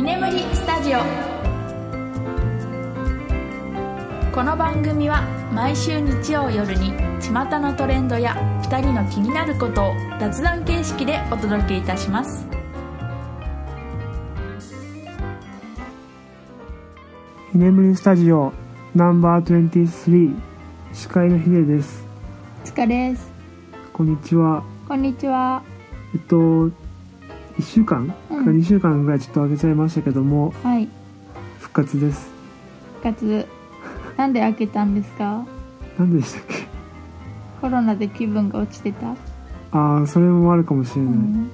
居眠りスタジオ。この番組は毎週日曜夜に巷のトレンドや2人の気になることを雑談形式でお届けいたします。居眠りスタジオナンバー23司会のヒデです。つかです。こんにちは。こんにちは。えっと1週間かうん。2週間ぐらいちょっと空けちゃいましたけども、はい。復活です。復活。なんで開けたんですか？何でしたっけ？コロナで気分が落ちてた？ああそれもあるかもしれない、うん。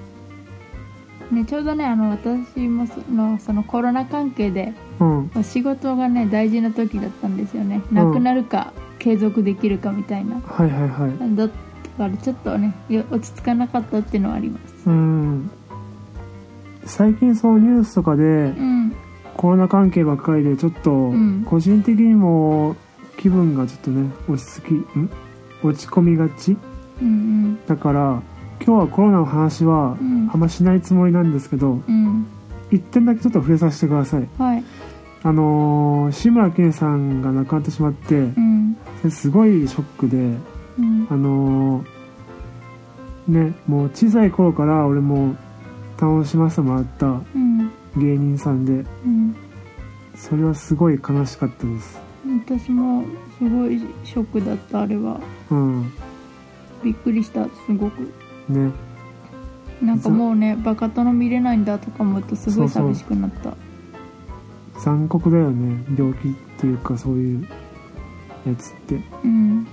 ね、ちょうどねあの私もそのそのコロナ関係でうん。仕事がね大事な時だったんですよね。なくなるか、継続できるかみたいな。はいはいはい。だからちょっとねよ落ち着かなかったっていうのはあります。うん最近そのニュースとかでうん。コロナ関係ばっかりでちょっとん。個人的にも気分がちょっとね落ち着きん？落ち込みがち？うんだから今日はコロナの話はうん。あんましないつもりなんですけどうん。うん一点だけちょっと触れさせてください。はい。あのー志村けんさんが亡くなってしまってうん。すごいショックでうん。あのーねもう小さい頃から俺も楽しませてもらったうん。芸人さんで。うん。それはすごい悲しかったです。私もすごいショックだったあれは。うん。びっくりしたすごく。ね。なんかもうねバカ殿見れないんだとか思うとすごい寂しくなった。残酷だよね。病気っていうかそういうやつって。うん。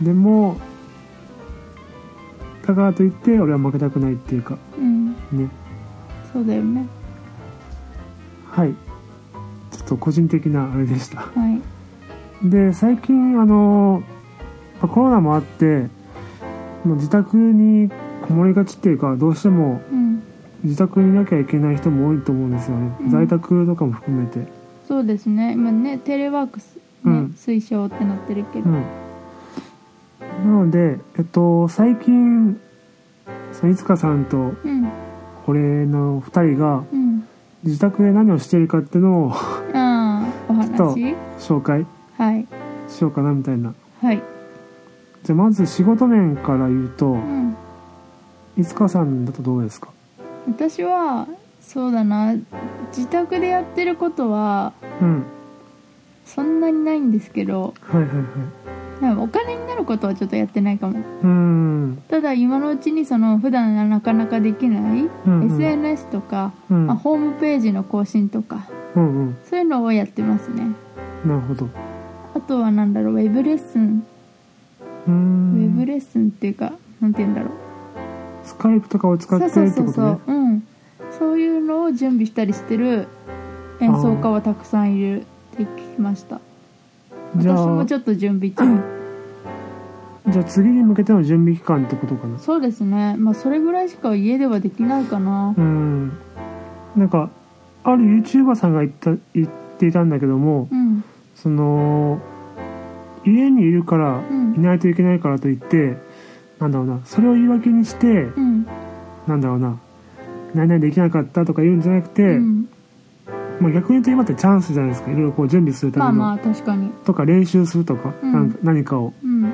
でもだからといって俺は負けたくないっていうか。うん。ね。そうだよね。はい。ちょっと個人的なあれでした。はい。で最近あのまあコロナもあってもう自宅にこもりがちっていうかどうしてもうん。自宅にいなきゃいけない人も多いと思うんですよね、うん。在宅とかも含めて。そうですね。今ねテレワークス、ねうん。推奨ってなってるけど。うんなのでえっと最近そのいつかさんとうん。俺の2人がうん。自宅で何をしているかっていうのをああおちょっと話紹介はい。しようかなみたいな。はい。じゃあまず仕事面から言うとうん。いつかさんだとどうですか？私はそうだな。自宅でやってることはうん。そんなにないんですけどはいはいはいお金になることはちょっとやってないかも。うーん。ただ今のうちにその普段なかなかできない、うんうん。SNS とか、うん。まあ、ホームページの更新とかうんうん。そういうのをやってますね。なるほど。あとはなんだろうウェブレッスン。ウェんブレッスンっていうかなんて言うんだろう。スカイプとかを使ってそうるってことね。そうそうそう。うん。そういうのを準備したりしてる演奏家はたくさんいるって聞きました私もちょっと準備中。じゃあ次に向けての準備期間ってことかな。そうですね。まあそれぐらいしか家ではできないかな。うん。なんかある YouTuber さんが言った言っていたんだけどもうん。その家にいるからうん。いないといけないからといって、なんだろうな。それを言い訳にして、うん。なんだろうな。何々できなかったとか言うんじゃなくて、うんまあ、逆に言うと今ってチャンスじゃないですか。いろいろこう準備するための、まあまあ確かに。とか練習するとか、うん。何かを。うん。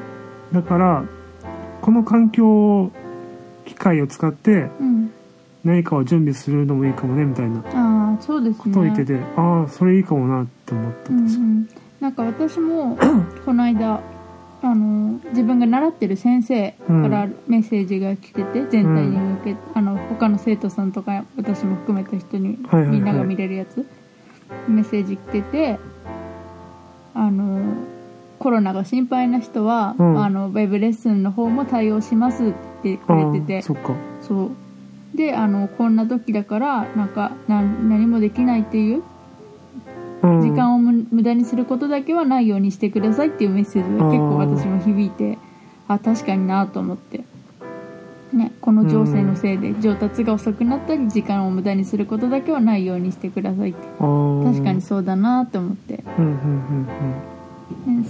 だからこの環境機械を使ってうん。何かを準備するのもいいかもねみたいなああそうですね。ことを言ってて、ああそれいいかもなって思ったうんう確かにん、なんか私もこの間あの自分が習ってる先生からメッセージが来てて、全体に向けて、あの他の生徒さんとか私も含めた人に、みんなが見れるやつメッセージ来ててあのコロナが心配な人は、うん。あのウェブレッスンの方も対応しますって言ってくれてあてあそう。であのこんな時だからなんか何もできないっていううん時間をむ無駄にすることだけはないようにしてくださいっていうメッセージが結構私も響いてあ確かになと思って、ね、この情勢のせいで上達が遅くなったり時間を無駄にすることだけはないようにしてくださいって。確かにそうだなと思って、ね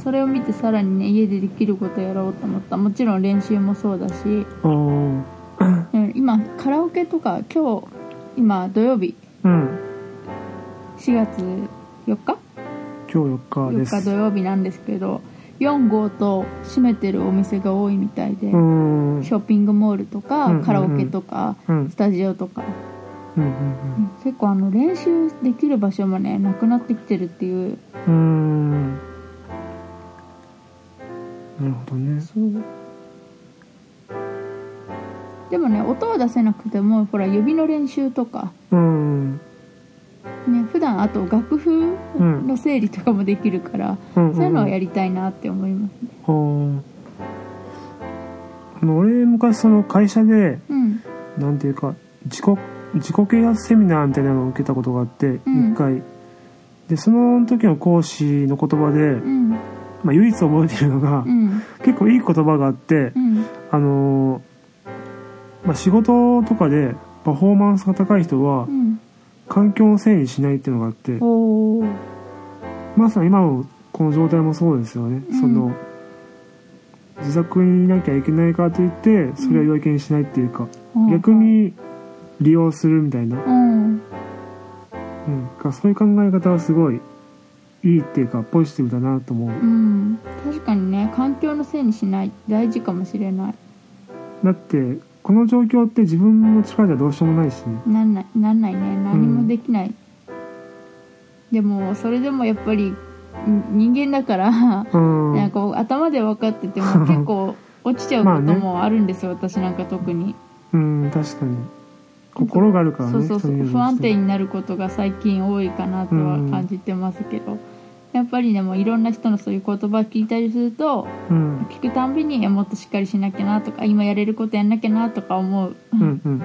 それを見てさらにね家でできることやろうと思った。もちろん練習もそうだし、今カラオケとか今日今土曜日。うん。4月4日？今日4日で4す日土曜日なんですけど4号と閉めてるお店が多いみたいで、うん。ショッピングモールとか、カラオケとか、うん。スタジオとか、うんうん結構あの練習できる場所もねなくなってきてるっていう。うんうん。なるほどね。そう。でもね音は出せなくてもほら指の練習とか。うん。ね普段あと楽譜の整理とかもできるから、うん。そういうのはやりりたいなって思いますね。あの俺昔その会社でうん。なんていうか自己自己啓発セミナーみたいなのを受けたことがあってうん。一、回。でその時の講師の言葉で、うん。まあ、唯一覚えてるのが、うん。結構いい言葉があって、うん。あのーまあ、仕事とかでパフォーマンスが高い人はうん環境のせいにしないっていうのがあってまさに今のこの状態もそうですよね、うん。その自宅にいなきゃいけないからといってそれは言い訳にしないっていうか、逆に利用するみたいな、うん。うん、かそういう考え方はすごいいいっていうかポジティブだなと思う。うん。確かにね環境のせいにしない大事かもしれない。だってこの状況って自分の力じゃどうしようもないしね。なんないなんないね。何もできない、でもそれでもやっぱりん人間だからうん。なんか頭で分かってても 結構落ちちゃうこともあるんですよ、私なんか特に。うん確かに。心があるからねそうそうそう不安定になることが最近多いかなとは感じてますけど、やっぱりでもいろんな人のそういう言葉聞いたりするとうん。聞くたんびにもっとしっかりしなきゃなとか今やれることやんなきゃなとか思う、うん。うんうん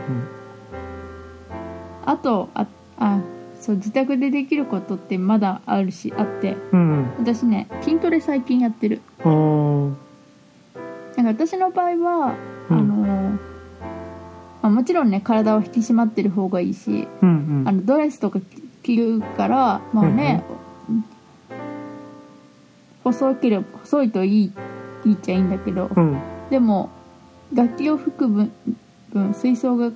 あとああそう自宅でできることってまだあるしあって。うんうん。私ね筋トレ最近やってる。なんか私の場合は、うん。あのまあ、もちろんね体は引き締まってる方がいいしうんうん。あのドレスとか着るからまあね、細ければ細いといいいいっちゃいいんだけど、うん。でも楽器を吹く分分吹奏楽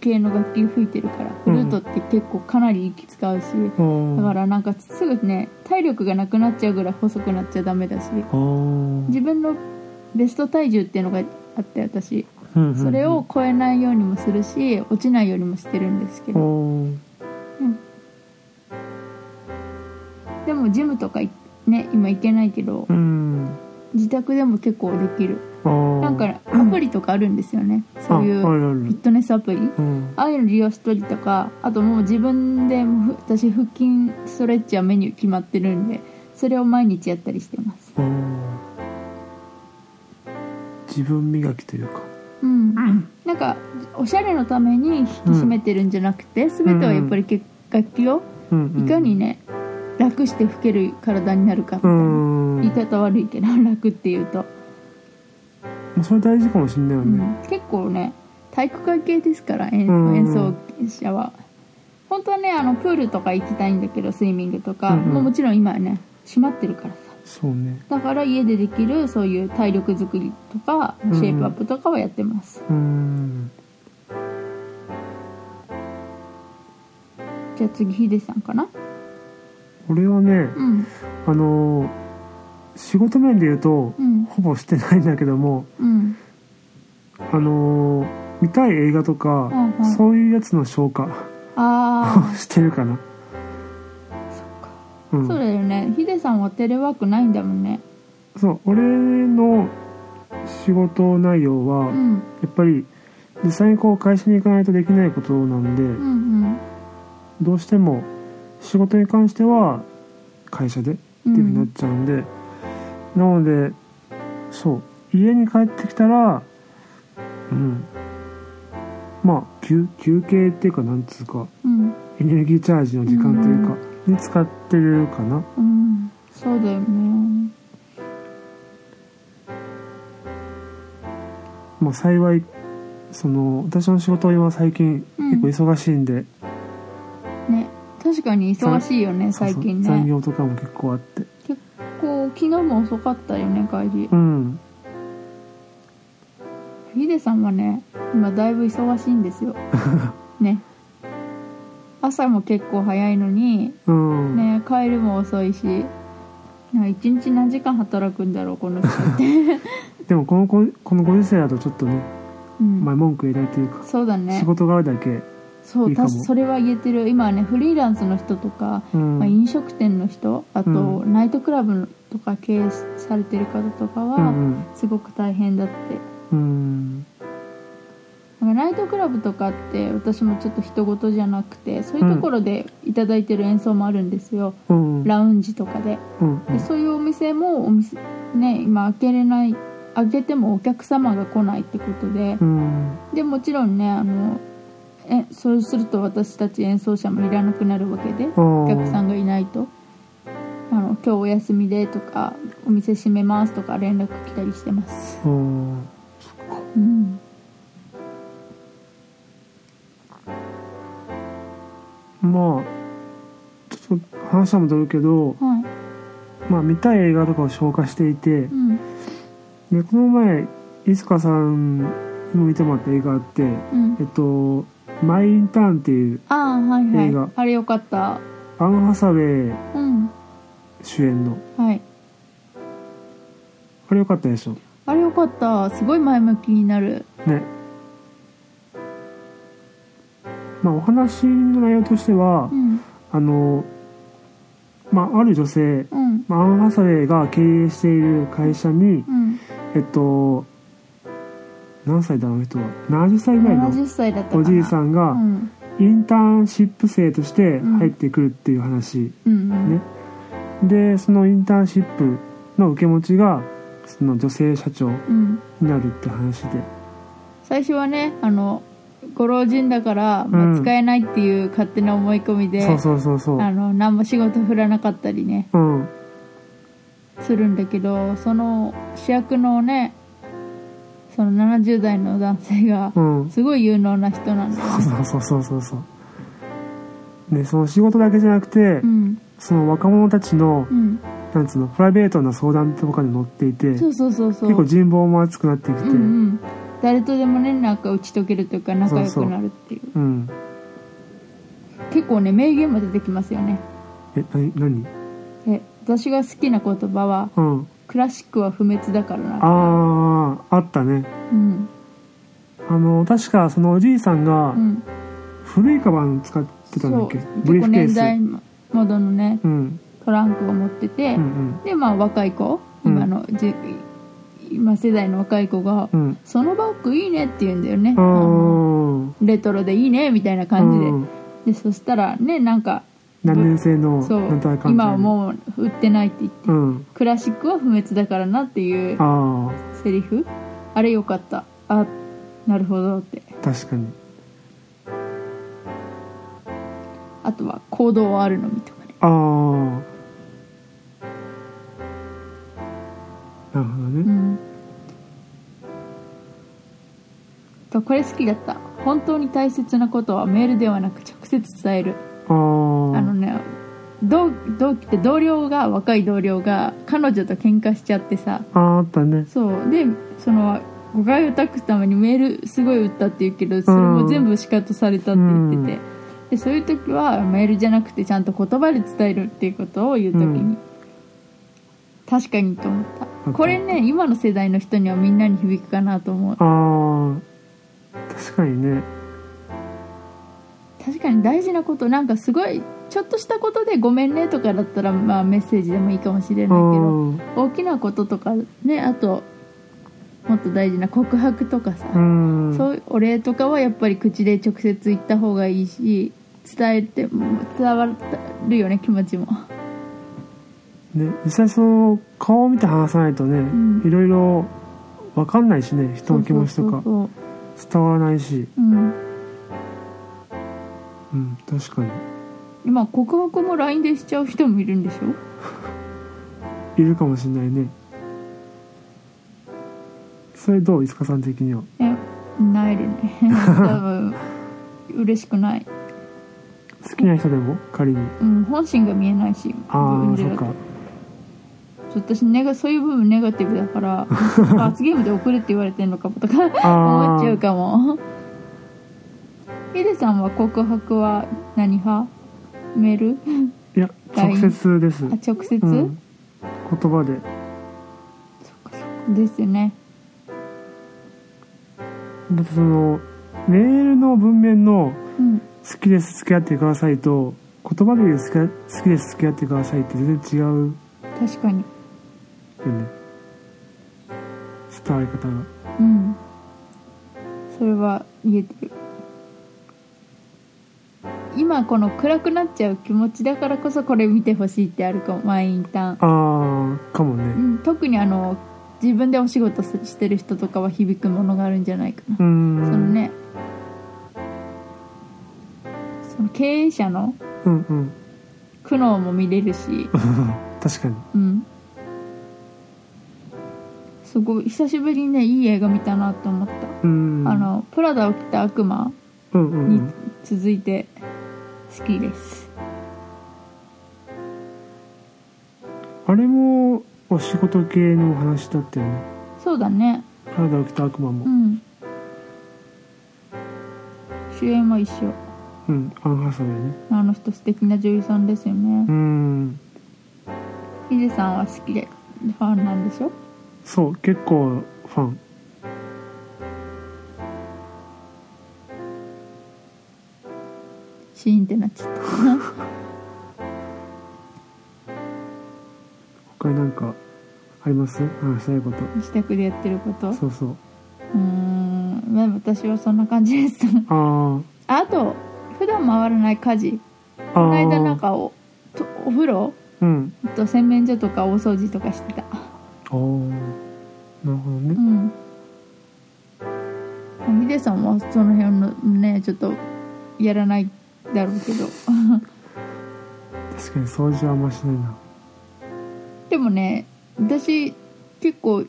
系の楽器を吹いてるからフルートって結構かなり息使うし、あーだからなんかすぐね体力がなくなっちゃうぐらい細くなっちゃダメだしあー。自分のベスト体重っていうのがあって私。うんうんうん。それを超えないようにもするし落ちないようにもしてるんですけあどー。でもジムとかいね今行けないけど。うん。自宅でも結構できる。なんかアプリとかあるんですよね。そういうフィッるトネスアプリ。うん。ああいうの利用したりとかあともう自分でもふ私腹筋ストレッチはメニュー決まってるんでそれを毎日やったりしてます。自分磨きというか。うん。なんかおしゃれのために引き締めてるんじゃなくて、全てはやっぱりけ楽器をうん。うん。いかにね楽して吹ける体になるかみたういな、ん。言い方悪いけど楽っていうと、もうそれ大事かもしんないようん。ね結構ね体育会系ですから演,、奏者は。本当はねあのプールとか行きたいんだけどスイミングとか、うんうん。もうもちろん今はね閉まってるからさ。そうね。だから家でできるそういう体力作りとかうん。シェイプアップとかはやってます、うん。じゃあ次ヒデさんかな？俺はねうん。あのー仕事面で言うとうん。ほぼしてないんだけどもうん。あのー見たい映画とか、うんうん。そういうやつの消化あを してるかな。あそっか。うん。そうだよね。ヒデさんはテレワークないんだもんね。そう俺の仕事内容は、やうん。っぱり実際にこう会社に行かないとできないことなんで、うんうん。どうしても仕事に関しては会社でっていうふうになっちゃうんで、なのでそう。家に帰ってきたらうん。まあ休休憩っていうかなんつうかうん。エネルギーチャージの時間というか、に使ってるかな。うん。そうだよね。まあ幸いその私の仕事は最近うん。結構忙しいんで、ね確かに忙しいよね最近ね。残業とかも結構あって結構昨日も遅かったよね帰りうんヒデさんはね今だいぶ忙しいんですよね朝も結構早いのにうん、ね帰るも遅いし一日何時間働くんだろうこの人って、でもこの子このご時世だとちょっとね、うんまあ、文句言えないというか、そうだね仕事があるだけ、そうそれは言えてる。今はねフリーランスの人とか、うん。まあ、飲食店の人あと、うナイトクラブとか経営されてる方とかうはん。すごく大変だって。うん。うんなんかナイトクラブとかって私もちょっと人事じゃなくてそういうところでいただいてる演奏もあるんですよ、うん。ラウンジとかで。うん。でそういうお店もお店ね今開けれない開けてもお客様が来ないってことで。うん。でもちろんねあのえそうすると私たち演奏者もいらなくなるわけでおお客さんがいないと。あの今日お休みでとかお店閉めますとか連絡来たりしてます。うん。うん。まあちょっと話は戻るけど、はい。まあ、見たい映画とかを消化していてうん。でこの前いつかさんにも見てもらった映画あってうん。えっと「マイ・インターン」っていうああはい映画。はいあれよかった。アン・ハサウェイうん。主演の。はい。あれよかったでしょ？あれよかった。すごい前向きになる。ね。まあお話の内容としては、うん。あのまあある女性、うん。まあアン・ハサウェイが経営している会社にうん。えっと何歳だあの人は？70歳ぐらいの70歳だったかな。おじいさんがうん。インターンシップ生として入ってくるっていう話、うんうん。ねでそのインターンシップの受け持ちがその女性社長うん。になるって話で。最初はねあのご老人だから、まあ、うん。使えないっていう勝手な思い込みで、そうそうそうそう。あの何も仕事振らなかったりね。うん。するんだけどその主役のねその70代の男性がうん。すごい有能な人なんだそうそうそうそうそう。でその仕事だけじゃなくて、うん。その若者たちのうん。なんつうのプライベートな相談とかに乗っていてそうそうそうそう。結構人望も厚くなってきて。うんうん。誰とでもねなんか打ち解けるというか仲良くなるっていう。うん。結構ね名言も出てきますよね。えな何？え私が好きな言葉はうん「クラシックは不滅だからな」あああったね。うん。あの確かそのおじいさんがうん。古いカバン使ってたんだっけ、ブリー結構フケース。年代モードのねうん。トランクを持ってて、うんでまあ若い子うん。今のじ、今世代の若い子がうんうん「そのバッグいいね」って言うんだよね。ああのーレトロでいいねみたいな感じで、うん。でそしたらねなんか何年生のと今はもう売ってないって言って、うん。クラシックは不滅だからなっていうあセリフ。あれよかった。あなるほどって。あ確かに。あとは行動はあるのみとかねああ。なるほどね。うん。とこれ好きだった。本当に大切なことはメールではなく直接伝える。ああ同同期って同僚が若い同僚が彼女と喧嘩しちゃってさ。あーあったね。そう。でその誤解を託すためにメールすごい打ったって言うけどそれも全部シカトされたって言ってて、うん。でそういう時はメールじゃなくてちゃんと言葉で伝えるっていうことを言う時に、うん。確かにと思った。たこれね今の世代の人にはみんなに響くかなと思う。ああ確かにね確かに大事なことなんかすごいちょっとしたことで「ごめんね」とかだったらまあメッセージでもいいかもしれあないけどー大きなこととかねあともっと大事な告白とかさ、うん。そういうお礼とかはやっぱり口で直接言った方がいいし伝えても伝わるよね気持ちも。ね実際その顔を見て話さないとね、ん。いろいろ分かんないしね人の気持ちとか。伝わらないし。うんうん確かに。今告白も LINE でしちゃう人もいるんでしょ？いるかもしれないね。それどういつかさん的には？えないでね。多分嬉しくない、好きな人でも？仮に。うん、本心が見えないしああそっか。ちょっと私ネガそういう部分ネガティブだから 罰ゲームで送るって言われてんのかもとか思っちゃうかもヒデさんは告白は何派？メール？いや直接です。あ直接、うん、言葉で。ですよね。だってそのメールの文面のうん「好きです付き合ってください」と言葉で言う好き「好きです付き合ってください」って全然違う確かに。伝わり方が。うん。それは言えてる今この暗くなっちゃう気持ちだからこそこれ見てほしいってあるかも前インターン。ああかもね。うん、特にあの自分でお仕事すしてる人とかは響くものがあるんじゃないかな、そのねその経営者のうんうん。苦悩も見れるし。確かに。うん。すごい久しぶりにねいい映画見たなと思った、うん。あのプラダを着た悪魔うんうんうにん。続いて好きです。あれもお仕事系のお話だったよね。そうだね。体を着た悪魔も。うん。主演も一緒。うんアン・ハサウェイね。あの人素敵な女優さんですよね。うーん。ヒデさんは好きでファンなんでしょ？そう結構ファンシーンってなっちゃった。他になんかあります？話したいこと。自宅でやってること？うそうそう。ーん。まあ私はそんな感じです。あああと普段回らない家事。この間なんあかおとお風呂？うん。と洗面所とか大掃除とかしてた。ああなるほどね。うん。ヒデさんはその辺のねちょっとやらないだろうけど。確かに掃除はあんましないな。でもね私結構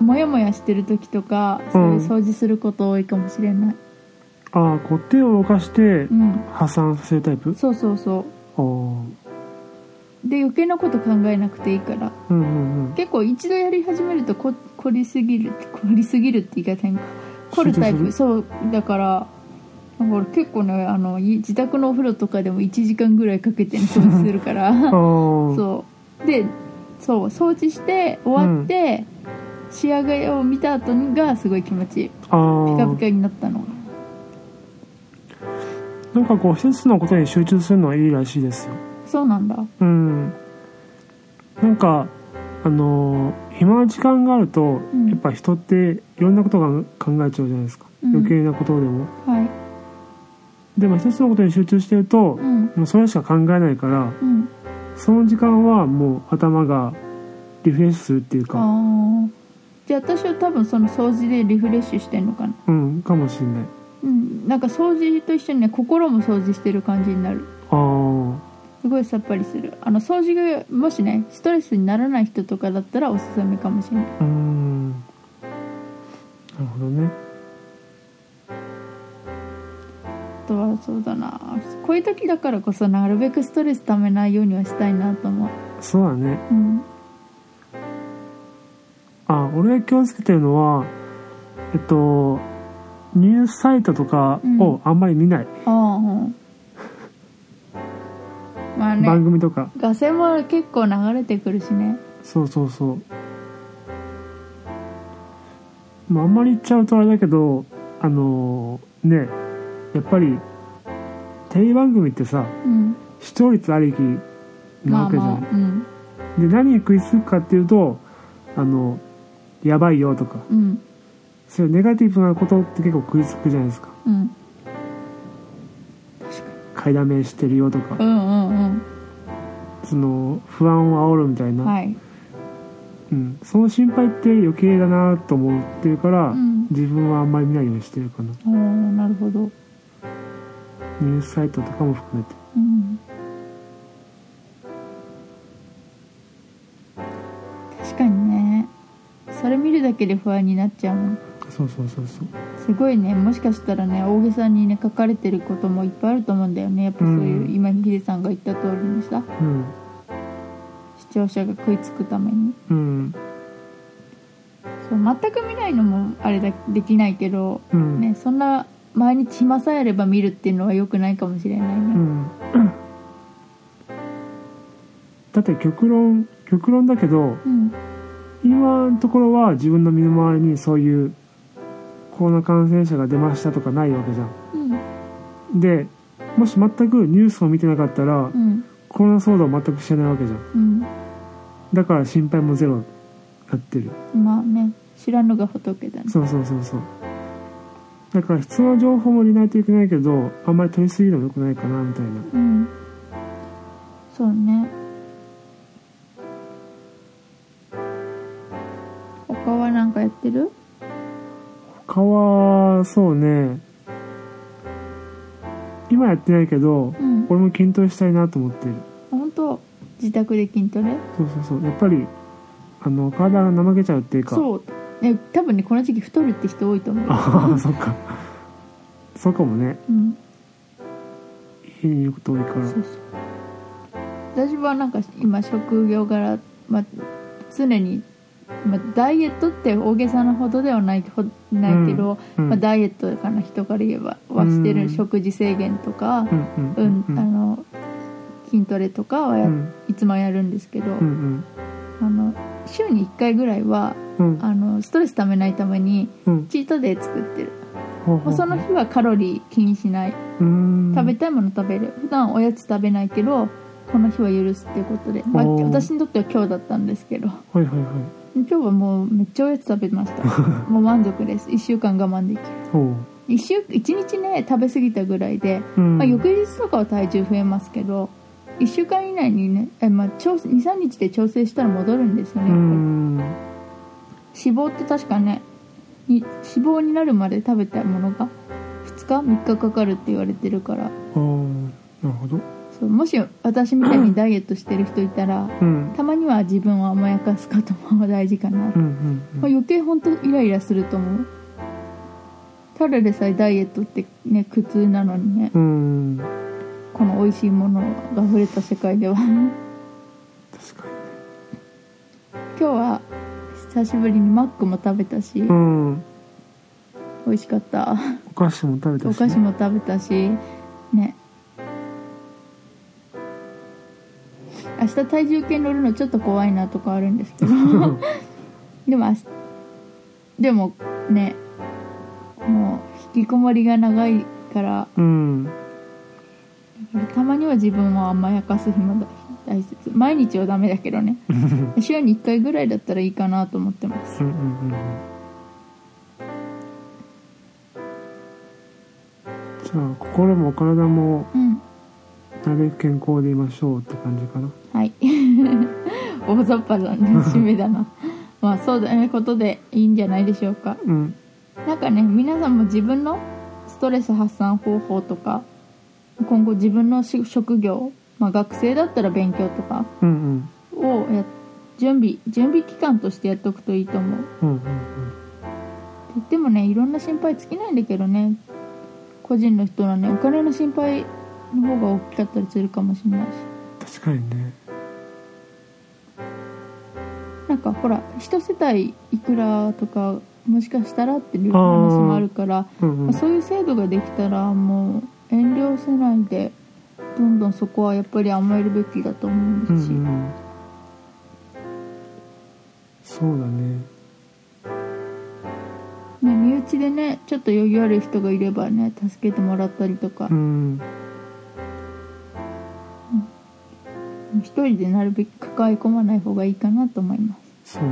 モヤモヤしてる時とかそういう掃除すること多いかもしれない。ああこう手を動かしてうん。破産させるタイプ？そうそうそああうで余計なこと考えなくていいから。うんうんうん。結構一度やり始めるとこ凝りすぎる凝りすぎるって言い方変か。凝るタイプ。そうだからら結構ねあのい自宅のお風呂とかでも1時間ぐらいかけて、ね、掃除するから。そう。でそう掃除して終わって、仕上げを見た後がすごい気持ちいい。ピカピカになったの。がなんかこう一つのことに集中するのはいいらしいですよ。そうなんだ。うん。なんかあのー暇な時間があると、ん。やっぱ人っていろんなことが考えちゃうじゃないですか、うん。余計なことでも。はいでも一つのことに集中してると、うん。もうそれしか考えないからうん。その時間はもう頭がリフレッシュするっていうあか。あじゃあ私は多分その掃除でリフレッシュしてんのかな。うんかもしれない。うん。なんか掃除と一緒にね心も掃除してる感じになる。ああすごいさっぱりする。あの掃除がもしねストレスにならない人とかだったらおすすめかもしれない。うーん。なるほどねとはそうだな。こういう時だからこそなるべくストレスためないようにはしたいなと思う。そうだね。うん。あ俺が気をつけてるのはえっとニュースサイトとかをあんまり見ない、ああうん。まあ番ね組とか。ガセも結構流れてくるしね。そうそうそう。まああんまり言っちゃうとあれだけどあのねやっぱりテレビ番組ってさうん。視聴率ありきなまあわけじゃん、まあうん。で何に食いつくかっていうとあのやばいよとか。うん。そういうネガティブなことって結構食いつくじゃないですか。うん。買いだめしてるよとか、うんうんその不安を煽るみたいな、うんはい。うん、その心配って余計だなと思ってるから、うん。自分はあんまり見ないようにしてるかな。なるほどニュースサイトとかも含めて。うん。確かにね。それ見るだけで不安になっちゃうもん。そうそうそうそう。すごいね。もしかしたらね大げさにね書かれてることもいっぱいあると思うんだよね。やっぱそういう、うん。今ヒデさんが言った通りにさ。うん。視聴者が食いつくために。うん。そう全く見ないのもあれだできないけど、うん、ねそんな毎日暇さえあれば見るっていうのは良くないかもしれないね、うん。だって極論極論だけどうん。今のところは自分の身の回りにそういうコロナ感染者が出ましたとかないわけじゃん。うん。でもし全くニュースを見てなかったら、うん。コロナ騒動を全く知らないわけじゃん。うん。だから心配もゼロになってる。まあね知らぬが仏だね。そうそうそうそうだから必要な情報も入れないといけないけどあんまり取りすぎるのも良くないかなみたいな。うん。そうね。他は何かやってる？他はそうね。今やってないけどうん。俺も筋トレしたいなと思ってる。本当？自宅で筋トレ？そうそうそう。やっぱりあの体が怠けちゃうっていうか。そうね多分ねこの時期太るって人多いと思うああそっか。そうかもね。うん。家にいること多いから。そうそう。私はなんか今職業柄、まあ、常に、まあ、ダイエットって大げさなほどではないほないけど、うんまあ、ダイエットかな人から言えばはしてうん。る食事制限とか、うんうんうんあの筋トレとかはや、うん。いつもやるんですけど、うん。あの週に1回ぐらいはうん。あのストレスためないためにうん。チートデー作ってる、ほうほう。もうその日はカロリー気にしない。うん。食べたいもの食べる。普段おやつ食べないけどこの日は許すっていうことで、まあ、私にとっては今日だったんですけど。はいはいはい。今日はもうめっちゃおやつ食べました。もう満足です。1週間我慢できる。ほ1週一日ね食べ過ぎたぐらいで、う、うん。まあ、翌日とかは体重増えますけど1週間以内にねえ、まあ、23日で調整したら戻るんですよね。脂肪って確かねに脂肪になるまで食べたものが2日3日かかるって言われてるから。ああなるほど。そうもし私みたいにダイエットしてる人いたらうん。たまには自分を甘やかすことも大事かな、うんうん。まあ、余計本当イライラすると思う。ただでさえダイエットってね苦痛なのにね。うんこの美味しいものが溢れた世界では。今確か日は久しぶりにマックも食べたし、にうん。美味しかった。お菓子も食べたし、お菓子も食べたしね。明日体重計乗るのちょっと怖いなとかあるんですけど。でも明日でもねもう引きこもりが長いからうんたまには自分を甘やかす暇だ大切毎日はダメだけどね。うん。週に1回ぐらいだったらいいかなと思ってます。うんじゃあ心も体もうん。なるべく健康でいましょうって感じかな。はい。大雑把だね締めだな。まあそうだねことでいいんじゃないでしょうかうんなんかね皆さんも自分のストレス発散方法とか今後自分のし職業、まあ、学生だったら勉強とかうんうん。をや準備準備期間としてやっておくといいと思う。うんうんって言ってもねいろんな心配尽きないんだけどね。個人の人はねお金の心配の方が大きかったりするかもしれないし。確かにね。なんかほら一世帯いくらとかもしかしたらっていう話もあるからうんうん。まあそういう制度ができたらもう遠慮せないでどんどんそこはやっぱり甘えるべきだと思うんうんうですし、んそうだね。ね、身内でねちょっと余裕ある人がいればね助けてもらったりとか。うん。一人でなるべく抱え込まない方がいいかなと思います。そうね。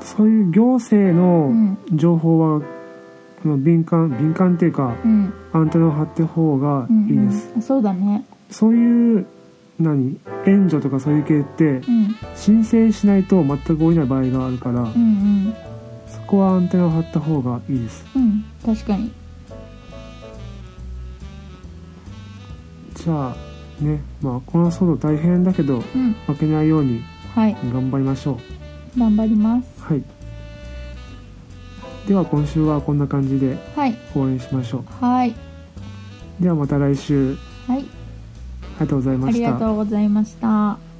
そういう行政のうん。情報は、この敏感敏感っていうかうん。アンテナを張って方がうんいいです、うん、そうだね。そういう何援助とかそういう系ってうん。申請しないと全く下りない場合があるから、うんうん。そこはアンテナを張った方がいいです。うん。確かに。じゃあねまあこの騒動大変だけどうん。負けないようにはい。頑張りましょ頑張ります。うはいでは今週はこんな感じではい。終わりにしましょはい、うではまた来週。はい、ありがとうございまありしたがとうございました